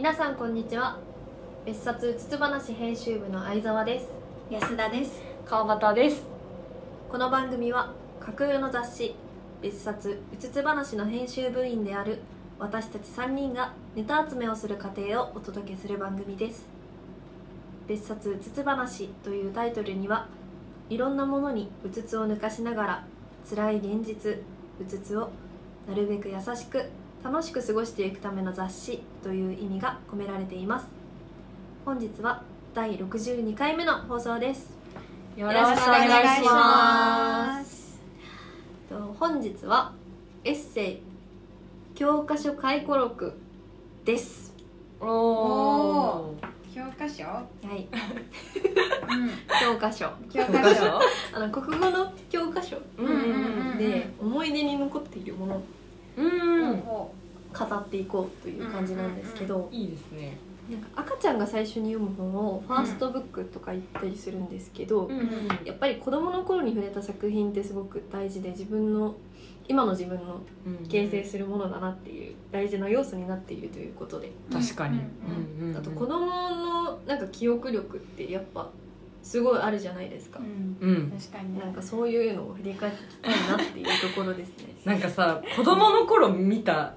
皆さんこんにちは。別冊うつつ話編集部の相沢です。安田です。川端です。この番組は架空の雑誌別冊うつつ話の編集部員である私たち3人がネタ集めをする過程をお届けする番組です。別冊うつつ話というタイトルにはいろんなものにうつつを抜かしながら辛い現実うつつをなるべく優しく楽しく過ごしていくための雑誌という意味が込められています。本日は第62回目の放送です。よろしくお願いします。と本日はエッセイ教科書回顧録です。おお教科書？はい。うん。教科書。教科書。あの国語の教科書うんうんうん。で思い出に残っているものをうん。ほ語っていこうという感じなんですけど、いいですね。なんか赤ちゃんが最初に読む本をファーストブックとか言ったりするんですけど、うんやっぱり子供の頃に触れた作品ってすごく大事で自分の今の自分の形成するものだなっていう大事な要素になっているということで。う確かに。うんうんうん。あと子供のなんか記憶力ってやっぱすごいあるじゃないですか。う、ん。うん。確かにね。なんかそういうのを振り返っていきたいなっていうところですね。なんかさ子供の頃見た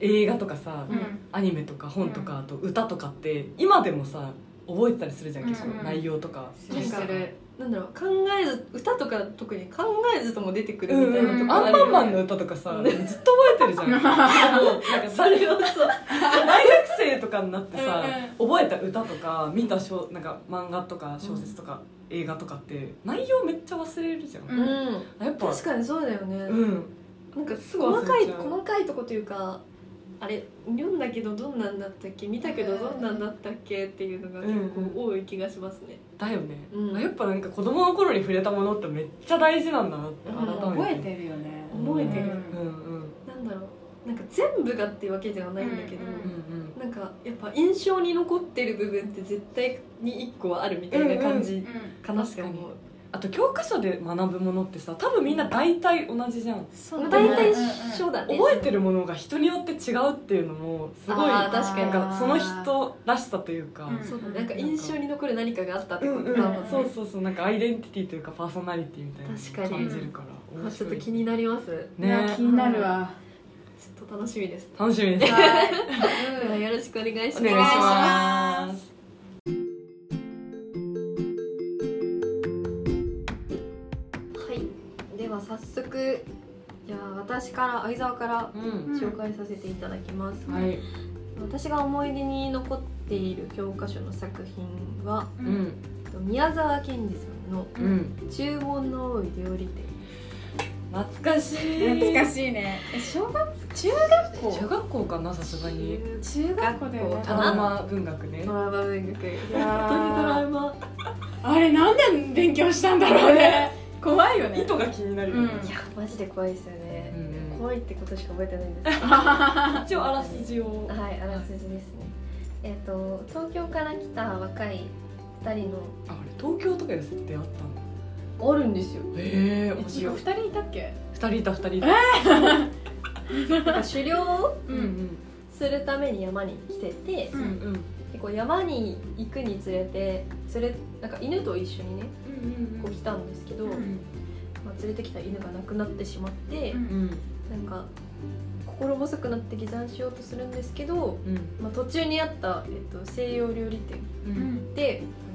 映画とかさうん。アニメとか本とかあと歌とかって今でもさ覚えてたりするじゃん結構うんうん。内容とか。るなんだろう考えず歌とか特に考えずとも出てくるみたいなとこアンパンマンのの歌とかさうん。ずっと覚えてるじゃん。も うなんかそれをそう。大学生とかになってさ覚えた歌とか見た小なんか漫画とか小説とか映画とかって内容めっちゃ忘れるじゃん、うん。うんやっぱ確かにそうだよね、うん。なんかすぐ忘細かい細かいとこというかあれ読んだけどどんなんだったっけ？見たけどどんなんだったっけっていうのが結構多い気がしますね、だよね、うん。やっぱなんか子供の頃に触れたものってめっちゃ大事なんだなって改めて、覚えてるよね。覚えてる。うんうん。なんだろう。なんか全部がっていうわけではないんだけど、うんうんうん。なんかやっぱ印象に残ってる部分って絶対に1個はあるみたいな感じうんかなって思う、あと教科書で学ぶものってさ多分みんな大体同じじゃん。そう大体うんうん一緒だね。覚えてるものが人によって違うっていうのもすごいあー確かに。なんかその人らしさというか、うん。そうだね。なんか印象に残る何かがあったってうんうんことだもんね、そうそうそう。なんかアイデンティティというかパーソナリティみたいなの確かに。感じるから。あちょ面白いっと気になります。ね。気になるわ。ちょっと楽しみです。楽しみです。はい。では よろしくお願いします。お願いします早速じゃあ私から相沢からうん。紹介させていただきます、はい。私が思い出に残っている教科書の作品はううんん宮沢賢治さんのうん「注文の多い料理店。懐かしい。懐かしいね。え小学中学校？中学校かなさすがに。中学校だよねトラウマ文学ね。ドラマ文学。い本や当にドラーマ。あれなんで勉強したんだろうね 怖いよね。糸が気になるよね。うん。いやマジで怖いですよね、うんうん。怖いってことしか覚えてないんです。けど一応あらすじを。はいあらすじですね。えっ、と東京から来た若い2人のあれ東京とかで設定あったの？あるんですよ。へえ面一白い。応二人いたっけ？二人いた二人いた。なんか狩猟をうんうん。するために山に来てて、ううん。んでこう山に行くにつれて連れなんか犬と一緒にねうんこう来たんですけど、うんまあ、連れてきた犬が亡くなってしまって、うんうんなんか心細くなって下山しようとするんですけど、うんまあ、途中にあった、えっと、西洋料理店ううん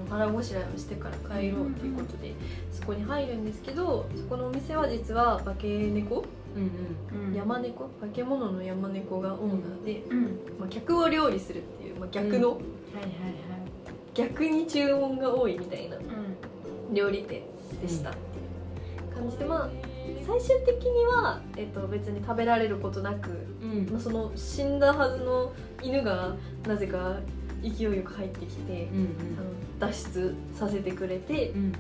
腹ごしらえをしてから帰ろうということで、そこに入るんですけどそこのお店は実は化け猫、うんうん山猫化け物の山猫がオーナーで、うんまあ、客を料理するっていう、まあ、逆の、はいはい逆に注文が多いみたいなはい料理店でしたっていう感じでまあ最終的には、えっと、別に食べられることなく、うん。まあ、その死んだはずの犬がなぜか勢いよく入ってきて、うんうん。あの脱出させてくれてうん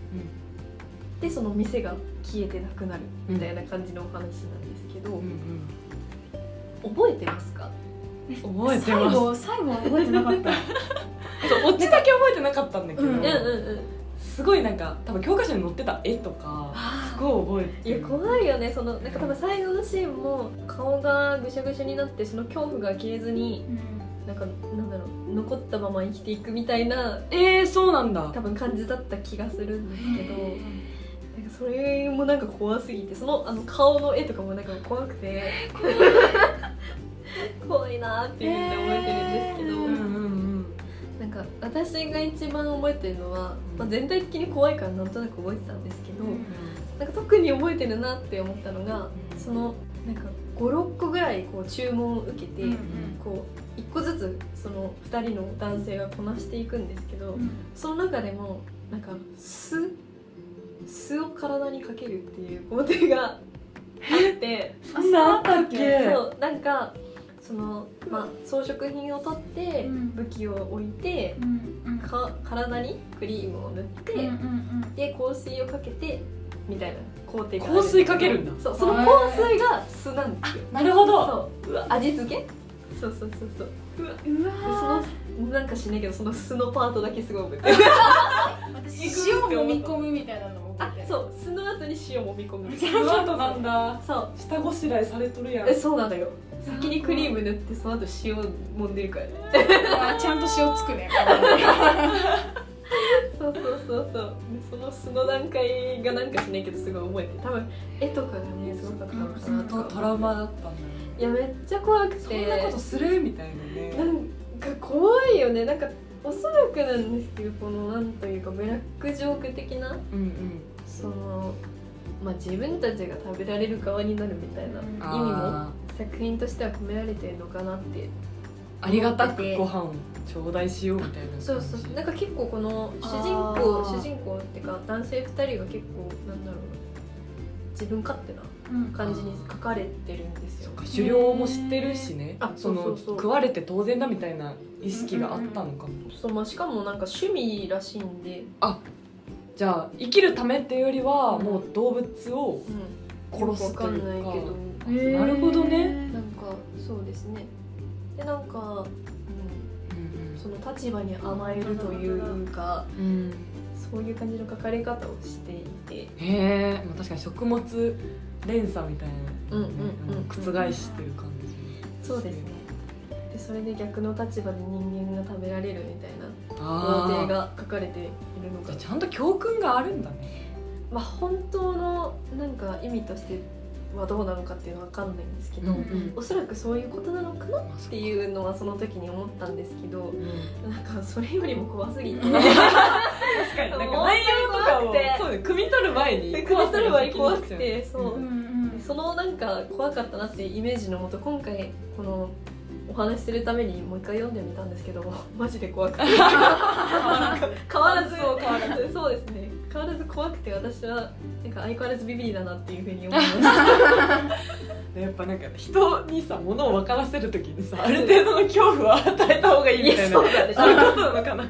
でその店が消えてなくなるみたいな感じのお話なんですけど、うんうん。覚えてますか？覚えて最ます。後最後は覚えてなかった。そうオチだけ覚えてなかったんだけど、うんうんうんうんすごいなんか多分教科書に載ってた絵とかすごい覚えていやる怖いよね。そのなんか多分最後のシーンも顔がぐしゃぐしゃになってその恐怖が消えずになんかなんだろう残ったまま生きていくみたいなえー、そうなんだ。多分感じだった気がするんですけどなんかそれもなんか怖すぎてそのあの顔の絵とかもなんか怖くて。怖い。なっていうふうに覚えてるんですけど、うんうんうんなんか私が一番覚えてるのは、まあ、全体的に怖いからなんとなく覚えてたんですけど、なんか特に覚えてるなって思ったのがそのなんか56個ぐらいこう注文を受けて、うんこう1個ずつその2人の男性がこなしていくんですけど、うん。その中でもなんか酢酢を体にかけるっていう工程があって そんなあったっけ？そうなんかその、まあ、装飾品を取ってうん。武器を置いてか体にクリームを塗って、で香水をかけてみたいな工程があ香水かけるんだ。そうその香水が酢なんですよ。なるほど。味付け？そうそうそうそう。うんうでそわのなんかしないけどその酢のパートだけすごい覚えてる。私塩揉み込むみたいなのをあそう。酢の後に塩もみ込むそのな後なんだ。そう。下ごしらえされとるやん。えそうなのよ先にクリーム塗ってその後塩揉んでるからね。あちゃんと塩つくね。そうそうそうそう。でその素の段階がなんかしないけどすごい覚えて多分絵とかがねすごかったのかなとかトラウマだったんだよいやめっちゃ怖くて。そんなことするみたいなね。なんか怖いよね。なんかおそらくなんですけどこのなんというかブラックジョーク的なうんうん。そのまあ自分たちが食べられる側になるみたいな意味もあ作品としては込められてるのかなってーありがたくご飯を頂戴しようみたいなそうそうなんか結構この主人あ公ー主人公っていうか男性2人が結構なんだろう。自分勝手な感じに書かれてるんですよ。狩猟も知ってるしね。あそのそうそうそう。食われて当然だみたいな意識があったのかも。そう、まあ、しかもなんか趣味らしいんで、じゃあ生きるためっていうよりはうん。もう動物をうん、殺すとよくわかいうんかないけどへー。なるほどね。なんかそうですね。でなんか、うん、その立場に甘えるというかうん。うんそういう感じの書かれ方をしていて。へえ、まあ、確かに食物連鎖みたいな、うんうんうん覆してる感じ。そうですね。でそれで逆の立場で人間が食べられるみたいな工程が書かれているのが。じゃあちゃんと教訓があるんだね。まあ本当のなんか意味としてはどうなのかっていうのは分かんないんですけど、うんおそらくそういうことなのかなっていうのはその時に思ったんですけどうん。なんかそれよりも怖すぎて。確かに。なんか内容とかをそうね汲み取る前に組み取る前に怖くてそう、うんうん。でそのなんか怖かったなっていうイメージのもと今回このお話しするためにもう一回読んでみたんですけど マジで怖くて。変わらず変わらずそう。ですね。変わらず怖くて私はなんか相変わらずビビリだなっていうふうに思いました でやっぱなんか人にさ物を分からせるときにさある程度の恐怖を与えた方がいいみたいな。そうだねそういうことなのかな。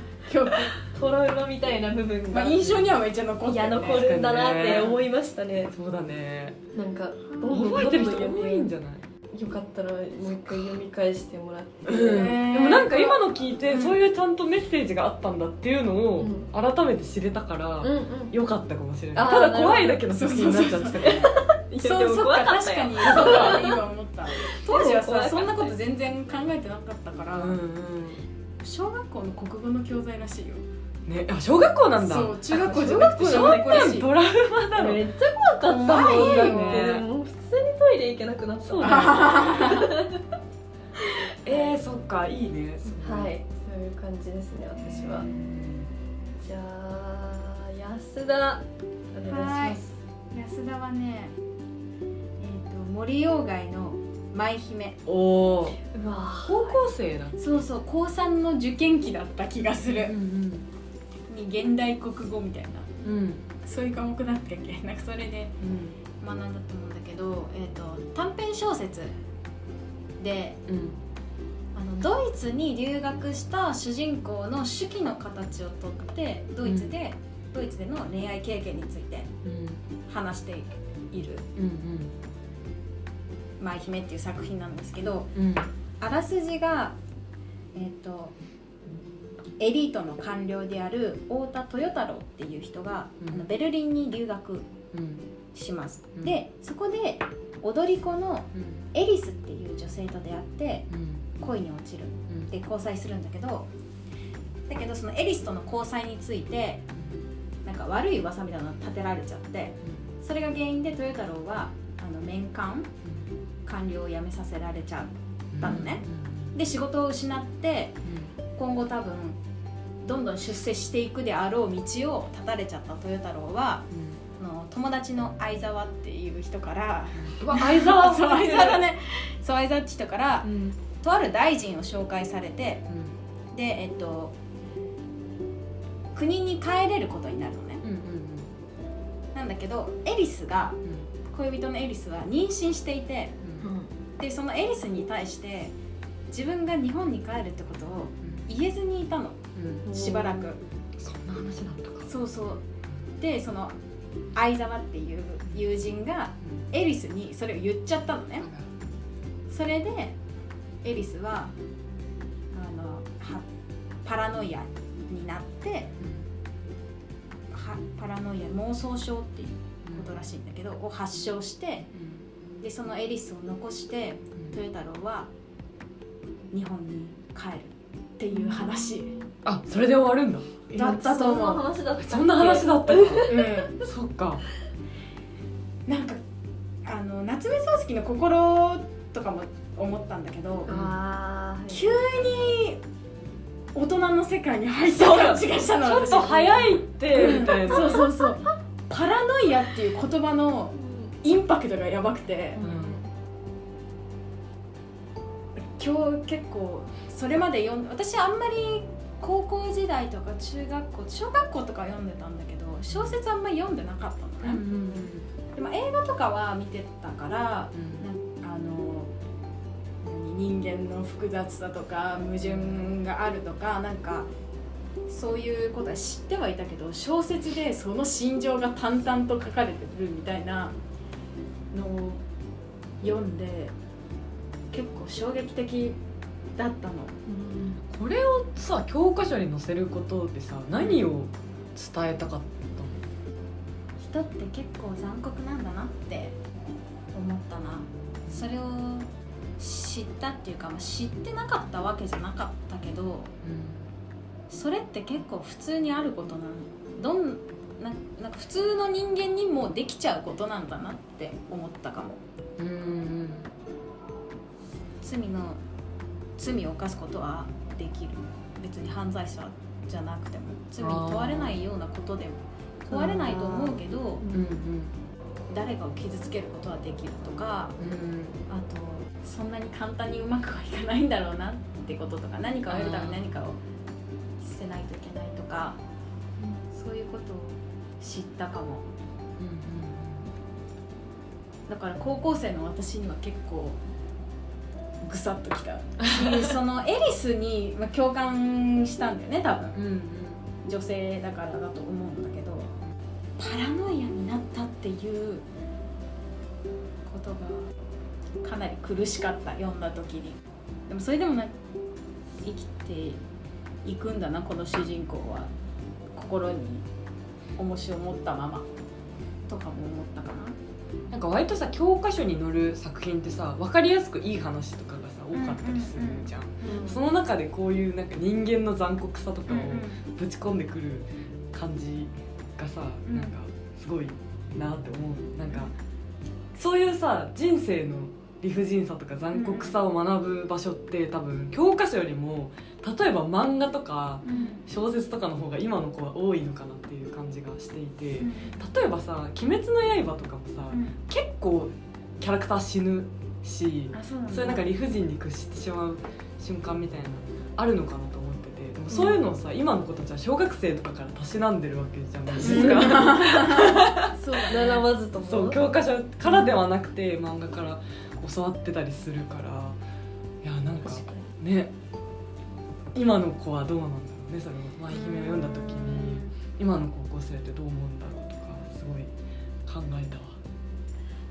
トラウマみたいな部分が。まあ印象にはめっちゃ残っいやてるね。残るんだなって思いましたね。そうだね。なんか覚えてる人多いんじゃない？よかったらもう一回読み返してもらって、でもなんか今の聞いてうん。そういうちゃんとメッセージがあったんだっていうのをうん。改めて知れたからよかったかもしれない。ただ怖いだけの作品になっちゃって。そうそっか怖かったよ確かに。そうだ今思った当時はさそんなこと全然考えてなかったから、うんうん。小学校の国語の教材らしいよねあ小学校なんだ。そう中学校じゃ小なくて小学校ドラマだろ。めっちゃ怖かったもんだってねでも普通にトイレ行けなくなった。そう。だ えー、そっかいいね。はい。そういう感じですね私は。じゃあ安田。お願い。します安田はねえっ、と森鴎外の舞姫。おおうわ高校生だ。そうそう高3の受験期だった気がする、んに現代国語みたいな。うん。うんそういう科目だったっけ？なんかそれで学んだと思うんだけど、えー、と短編小説でうん。あのドイツに留学した主人公の手記の形をとってドイツで、ドイツでの恋愛経験についてうん。話している。うん「舞姫」っていう作品なんですけどうん。あらすじがえっ、とエリートの官僚である太田豊太郎っていう人が、うん。あのベルリンに留学うんします、うん。でそこで踊り子のうん。エリスっていう女性と出会ってうん。恋に落ちる。うん。で交際するんだけどだけどそのエリスとの交際についてなんか悪い噂みたいなの立てられちゃってそれが原因で豊太郎はあの年間官僚を辞めさせられちゃうたのね。で仕事を失って今後多分どんどん出世していくであろう道を断たれちゃった豊太郎はあの友達の相沢っていう人から 相沢？そう相沢だね。そう相沢って人からうん。とある大臣を紹介されてでえっと国に帰れることになるのね。うんうんなんだけどエリスがうん。恋人のエリスは妊娠していてうん。でそのエリスに対して自分が日本に帰るってことを言えずにいたの。うんしばらく。そんな話だったか。そうそう。でその相沢っていう友人がエリスにそれを言っちゃったのね。それでエリスはあのはパラノイアになってはパラノイア妄想症っていうことらしいんだけどを発症してでそのエリスを残して豊太郎は日本に帰るっていう話、あそれで終わるんだ。だったと思うそんな話だったそんな話だったかうん、そっか。なんかあの夏目漱石の心とかも思ったんだけどあー急に大人の世界に入った感じがしたのちょっと早いってみたいな。そうそうそう。パラノイアっていう言葉のインパクトがやばくて。今日結構それまで読ん私あんまり高校時代とか中学校小学校とかは読んでたんだけど小説あんまり読んでなかったのね、でも映画とかは見てたからなんあの何人間の複雑さとか矛盾があるとかなんかそういうことは知ってはいたけど小説でその心情が淡々と書かれてるみたいなのを読んで結構衝撃的だったの。これをさ教科書に載せることでさ何を伝えたかっ人って結構残酷なんだなって思ったな。それを知ったっていうか、まあ、知ってなかったわけじゃなかったけどたそれって結構普通にあることなんどんななんか普通の人間にもできちゃうことなんだなって思ったかも。うんうん。罪の罪を犯すことはできる。別に犯罪者じゃなくても。罪に問われないようなことでも。問われないと思うけどうんうん。誰かを傷つけることはできるとかうんあとそんなに簡単にうまくはいかないんだろうなってこととか何かを得るために何かを捨てないといけないとかそういうことを知ったかも。だから高校生の私には結構ぐさっときた。しそのエリスにまあ共感したんだよね多分。うんうん。女性だからだと思うんだけど。パラノイアになったっていうことがかなり苦しかった読んだ時に。でもそれでもな生きていくんだなこの主人公は。心に重しを持ったまま。とかも思ったかな。なんか割とさ教科書に載る作品ってさ分かりやすくいい話とか多かったりするじゃん,、その中でこういうなんか人間の残酷さとかをぶち込んでくる感じがさ、うん。なんかすごいなって思う。なんかそういうさ人生の理不尽さとか残酷さを学ぶ場所って多分教科書よりも例えば漫画とかうん。小説とかの方が今の子は多いのかなっていう感じがしていてうん。例えばさ「鬼滅の刃」とかもさ結構キャラクター死ぬしあそういうなんか理不尽に屈してしまう瞬間みたいなあるのかなと思っててでもそういうのをさ、今の子たちは小学生とかからたしなんでるわけじゃないですかそう。習わずとも。そう教科書からではなくて漫画から教わってたりするから。いやなんかね。今の子はどうなんだろうねそれを「舞姫」を読んだ時に今の高校生ってどう思うんだろうとかすごい考えたわ。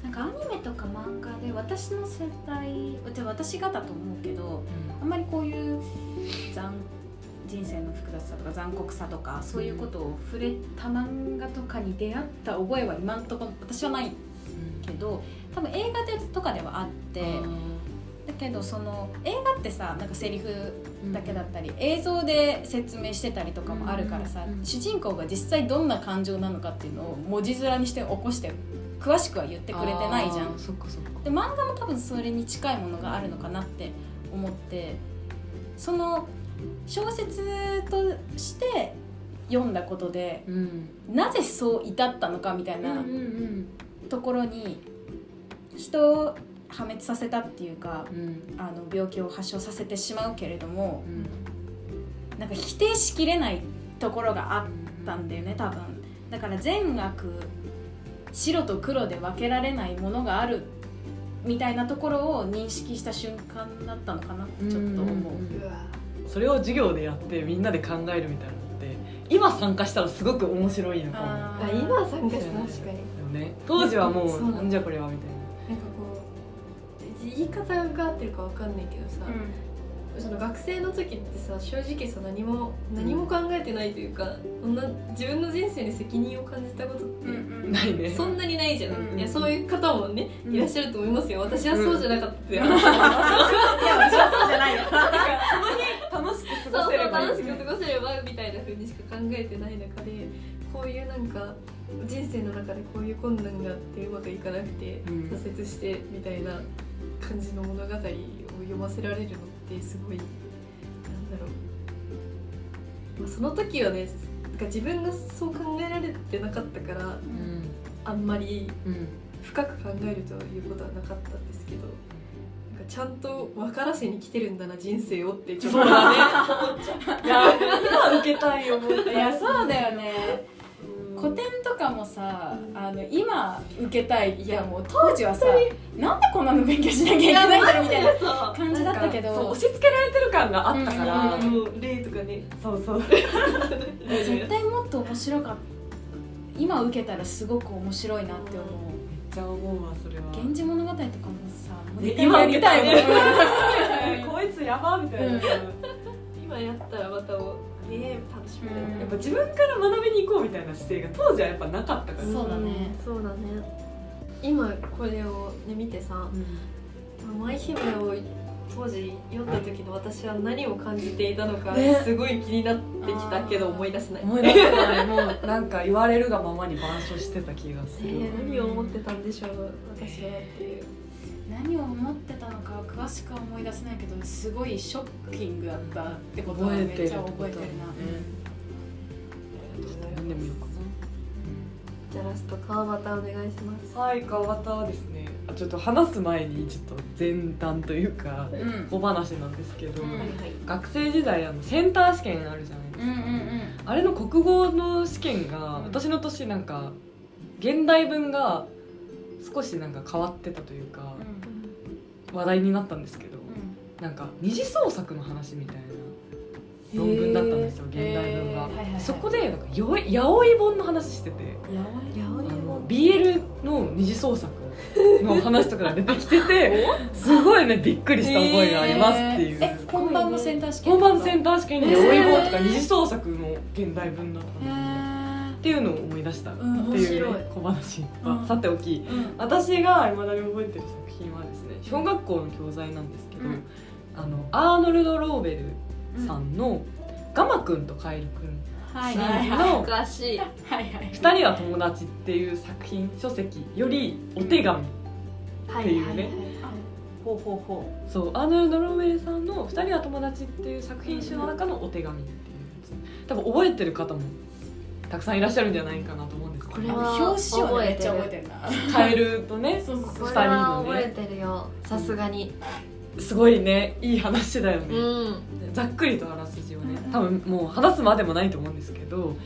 なんかアニメとか漫画で私の世代じゃあ私がだと思うけどあんまりこういう残人生の複雑さとか残酷さとかそういうことを触れた漫画とかに出会った覚えは今んところ私はないけど多分映画でとかではあってだけどその映画ってさなんかセリフだけだったり、映像で説明してたりとかもあるからさ、うん。主人公が実際どんな感情なのかっていうのを文字面にして起こして詳しくは言ってくれてないじゃん。あーそっかそっか。で漫画も多分それに近いものがあるのかなって思ってその小説として読んだことでうん。なぜそう至ったのかみたいなところに人を破滅させたっていうかうん。あの病気を発症させてしまうけれどもうん。なんか否定しきれないところがあったんだよね多分。だから善悪白と黒で分けられないものがあるみたいなところを認識した瞬間だったのかなってちょっと思う。それを授業でやってみんなで考えるみたいなのって今参加したらすごく面白いのかも。ああ今参加した確かにね。当時はもそううなんじゃこれはみたいな。んかこう言い方が合ってるかわかんないけどさ、その学生の時ってさ正直さ何も何も考えてないというか、そんな自分の人生に責任を感じたことって、うんなないね。そんなにないじゃん、うん。いやそういう方もね、うん。いらっしゃると思いますよ。私はそうじゃなかったよ、いや私はそうじゃないよ。楽しく過ごせればいい。楽しく過ごせればみたいな風にしか考えてない中でこういうなんか人生の中でこういう困難があってうまくいかなくてうん。挫折してみたいな感じの物語を読ませられるのってすごいなんだろう、まあ、その時はねなんか自分がそう考えられてなかったからうん。あんまりうん。深く考えるということはなかったんですけどなんかちゃんと分からせに来てるんだな人生をってちょっとね。思っちゃう。いや今受けたいよいやそうだよね。古典とかもさあの今受けたいいやもう当時はさなんでこんなの勉強しなきゃいけないんだろうみたいな感じだったけどそう。押し付けられてる感があったから、うんもう例とかねそうそう絶対もっと面白かった今受けたらすごく面白いなって思うめっちゃ思うわそれは「源氏物語」とかもさもうね一回やりたい今受けねこいつやばみたいな、うん。今やったらまたね楽しみだよね。やっぱ自分から学びに行こうみたいな姿勢が当時はやっぱなかったから、そうだね。ん。そうだね。今これを、ね、見てさ「舞姫」を当時読んだ時の私は何を感じていたのかね。すごい気になってきたけど思い出せない、思い出せない。もうなんか言われるがままに板書してた気がする、ね何を思ってたんでしょう私はっていう何を思ってたのかは詳しくは思い出せないけどすごいショッキングだったってことは覚えてるめっちゃ覚えてるな、何でもいいのかじゃあラスト川端お願いします。なはい川端はですね。あちょっと話す前にちょっと前段というかうん。小話なんですけど、うん。はいはい学生時代あのセンター試験あるじゃないですか、うんうんあれの国語の試験がうん。私の年なんか現代文が少しなんか変わってたというか話題になったんですけどなんか二次創作の話みたいな論文だったんですよ現代文が。へーはいはいはい。そこでなんかよ八百本の話しててや八百本。BL の二次創作の話とかが出てきてて すごいねびっくりした覚えがありますっていう、え本番のセンター試験本番センタター試験に八百本とか二次創作の現代文だったんですっていうのを思い出したってうんい。う、ね、小話は、うん。さておき。うん。私が未だに覚えてる作品はですね小学校の教材なんですけど、うん。あのアーノルド・ローベルさんの「ガマくんとカエルくんはいはい。はいはい。の二人は友達」っていう作品書籍よりお手紙、っていうねほうほうほそうアーノルド・ローベルさんの「二人は友達」っていう作品集の中のお手紙っていうやつ。多分覚えてる方もたくさんいらっしゃるんじゃないかなと思うんですけど。これは表紙はねめっちゃ覚えてるな。カエルとねそうそうそうこれ二人は覚えのねてるよ。さすがにすごいねいい話だよね、うん。ざっくりとあらすじをねうん多分もう話すまでもないと思うんですけど、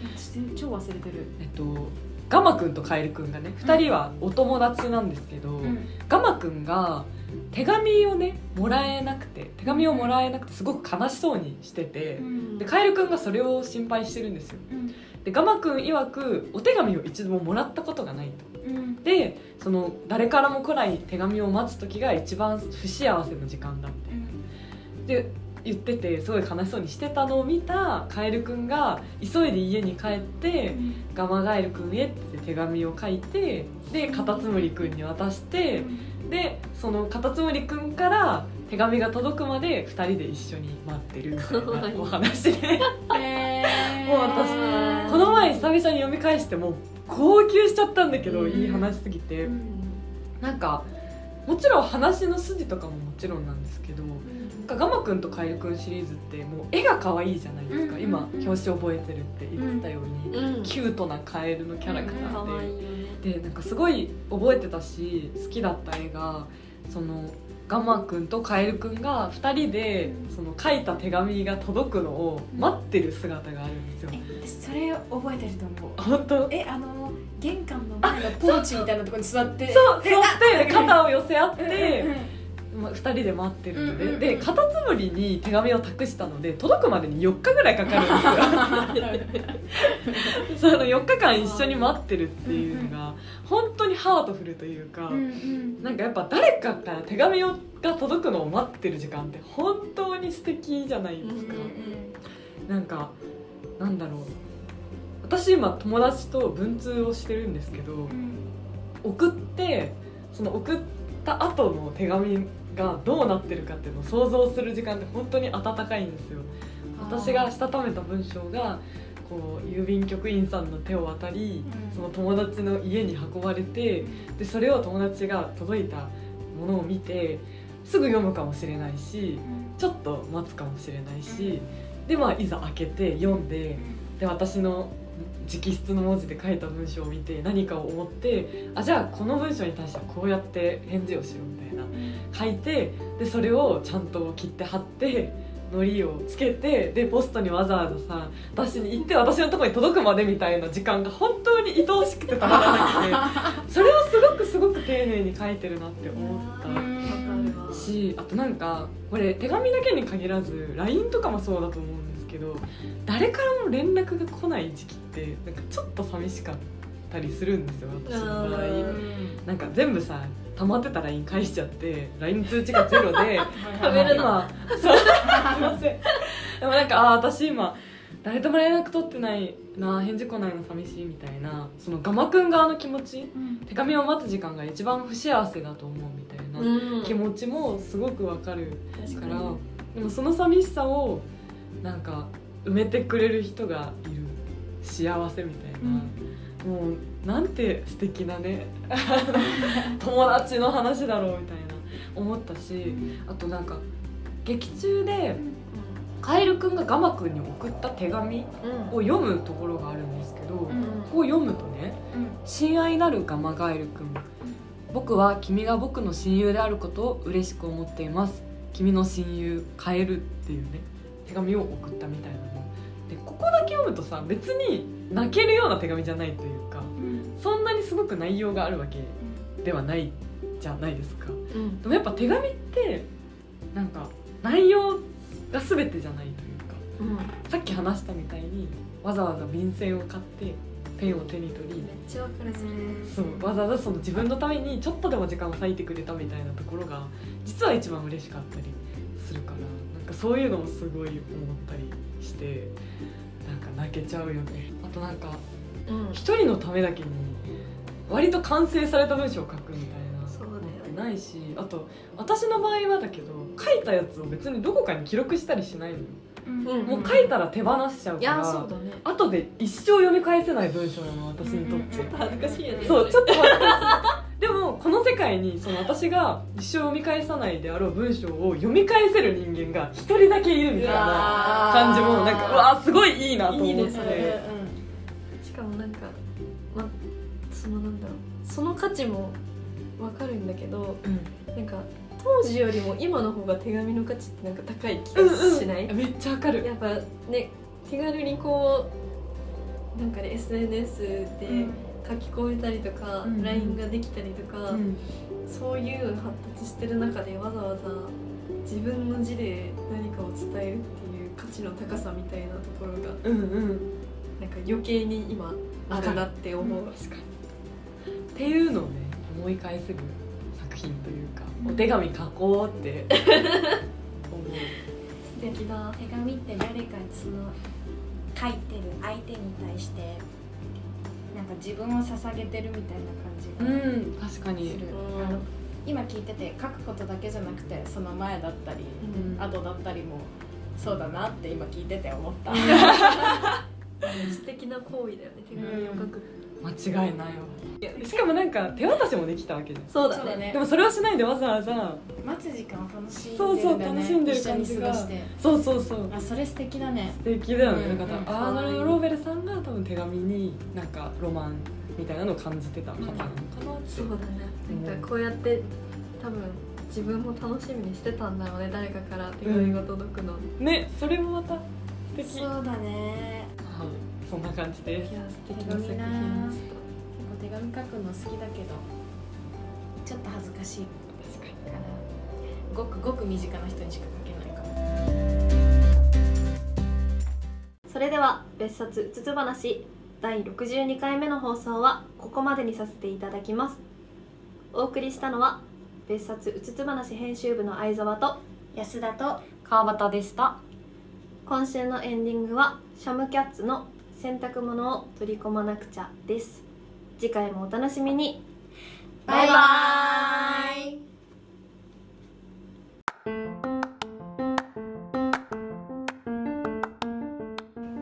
超忘れてる。えっと、ガマくんとカエルくんがね2人はお友達なんですけど、うん。ガマくんが手紙をねもらえなくて手紙をもらえなくてすごく悲しそうにしててでカエルくんがそれを心配してるんですよ。うんでガマくん曰くお手紙を一度ももらったことがないと。うん。でその誰からも来ない手紙を待つ時が一番不幸せの時間だって。で言っててすごい悲しそうにしてたのを見たカエルくんが急いで家に帰って「ガマガエルくんへ」って手紙を書いてでカタツムリくんに渡してでそのカタツムリくんから手紙が届くまで2人で一緒に待ってるみたいなお話で。えー。もう私この前久々に読み返してもう号泣しちゃったんだけど、うん。いい話すぎて、うん。なんかもちろん話の筋とかももちろんなんですけどなん。かガマくんとカエルくんシリーズってもう絵が可愛いじゃないですか、うん。今表紙覚えてるって言ってたように、うん。キュートなカエルのキャラクタ可ーで、愛いよね。でなんかすごい覚えてたし好きだった絵がそのガマくんとカエルくんが2人でその書いた手紙が届くのを待ってる姿があるんですよ。えそれ覚えてると思う。本当？えあの玄関の前のポーチみたいなところに座ってそうで座ってで肩を寄せ合っうんうんてうん、まあ、2人で待ってるので、うんうんうん。でカタツムリに手紙を託したので届くまでに4日ぐらいかかるんですよ。その4日間一緒に待ってるっていうのが本当にハートフルというか、うんうん。なんかやっぱ誰かから手紙をが届くのを待ってる時間って本当に素敵じゃないですか、なんかなんだろう。私今友達と文通をしてるんですけど、うん。送ってその送った後の手紙がどうなってるかっていうのを想像する時間って本当に温かいんですよ。私がしたためた文章がこう郵便局員さんの手を渡りうん。その友達の家に運ばれてでそれを友達が届いたものを見てすぐ読むかもしれないしちょっと待つかもしれないしでまあいざ開けて読んでで私の直筆の文字で書いた文章を見て何かを思ってあじゃあこの文章に対してはこうやって返事をしようみ書いてでそれをちゃんと切って貼って糊をつけてでポストにわざわざさ私に行って私のところに届くまでみたいな時間が本当に愛おしくてたまらなくて それをすごくすごく丁寧に書いてるなって思った。しあとなんかこれ手紙だけに限らず LINE とかもそうだと思うんですけど誰からも連絡が来ない時期ってなんかちょっと寂しかったりするんですよ私の場合うんなんか全部さ溜まってた LINE 返しちゃって LINE 通知がゼロで食べるの今そう。すいませんでもなんかああ私今誰とも連絡取ってないな返事来ないの寂しいみたいなそのガマくん側の気持ち手紙を待つ時間が一番不幸せだと思うみたいなうん。気持ちもすごくわかる確からかにでもその寂しさをなんか埋めてくれる人がいる。幸せみたいな、もうなんて素敵なね 友達の話だろうみたいな思ったしあとなんか劇中でカエルくんがガマくんに送った手紙うん。を読むところがあるんですけど、こうん。こを読むとね親愛なるガマガエル君僕は君が僕の親友であることを嬉しく思っています。君の親友カエルっていうね手紙を送ったみたいなのでここだけ読むとさ別に泣けるような手紙じゃないというかそんなにすごく内容があるわけではないじゃないですか。うん。でもやっぱ手紙ってなんか内容が全てじゃないというかうん。さっき話したみたいにわざわざ便箋を買ってペンを手に取りめっちゃわかるそれ。そうわざわざその自分のためにちょっとでも時間を割いてくれたみたいなところが実は一番嬉しかったりするからかそういうのもすごい思ったりしてなんか泣けちゃうよね。あとなんかうん。一人のためだけに割と完成された文章を書くみたいなそうだよないしあと私の場合はだけど書いたやつを別にどこかに記録したりしないのよ。うん。うんもう書いたら手放しちゃうからそうだね。後で一生読み返せない文章なの私にとって、うんうんうん。恥ずかしいよね。そうちょっと恥ずかしいでもこの世界にその私が一生読み返さないであろう文章を読み返せる人間が一人だけいるみたいな感じもなんかうわすごいいいなと思って。いいですねしかもなんかまそのなんだろうその価値もわかるんだけどうん。なんか当時よりも今の方が手紙の価値ってなんか高い気がしない、めっちゃわかる。やっぱね手軽にこうなんかね SNS で書き込めたりとか、うん LINE ができたりとか、うん。そういう発達してる中でわざわざ自分の字で何かを伝えるっていう価値の高さみたいなところがうんうん。なんか余計に今あるなって思う、確かにっていうのをね思い返せる作品というかお手紙書こうって思う。素敵だ。手紙って誰かにその書いてる相手に対してなんか自分を捧げてるみたいな感じがうん確かに。あの今聞いてて書くことだけじゃなくてその前だったり、うん。後だったりもそうだなって今聞いてて思った。素敵な行為だよね手紙を書く、間違いないわ。しかもなんか手渡しもできたわけじゃん。そうだね。でもそれをしないでわざわざ。待つ時間を楽しんでそうそうるんだよね楽しんでる感じが。そうそうそう。あそれ素敵だね。素敵だよね、うん。だから、うん。アーノルド・ローベルさんが多分手紙になんかロマンみたいなのを感じてた方なのかなって、そうだね。なんかこうやって多分自分も楽しみにしてたんだろうね。誰かから手紙が届くの、ねそれもまた素敵。そうだね。はいそんな感じです。いや素敵な作品でした結構手紙書くの好きだけどちょっと恥ずかしい確からごくごく身近な人にしか書けないかもそれでは別冊うつつ話第62回目の放送はここまでにさせていただきます。お送りしたのは別冊うつつ話編集部の相沢と安田と川端でした。今週のエンディングはシャムキャッツの洗濯物を取り込まなくちゃです。次回もお楽しみに。バイバ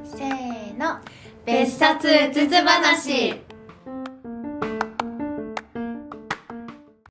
せーの。別冊うつつ話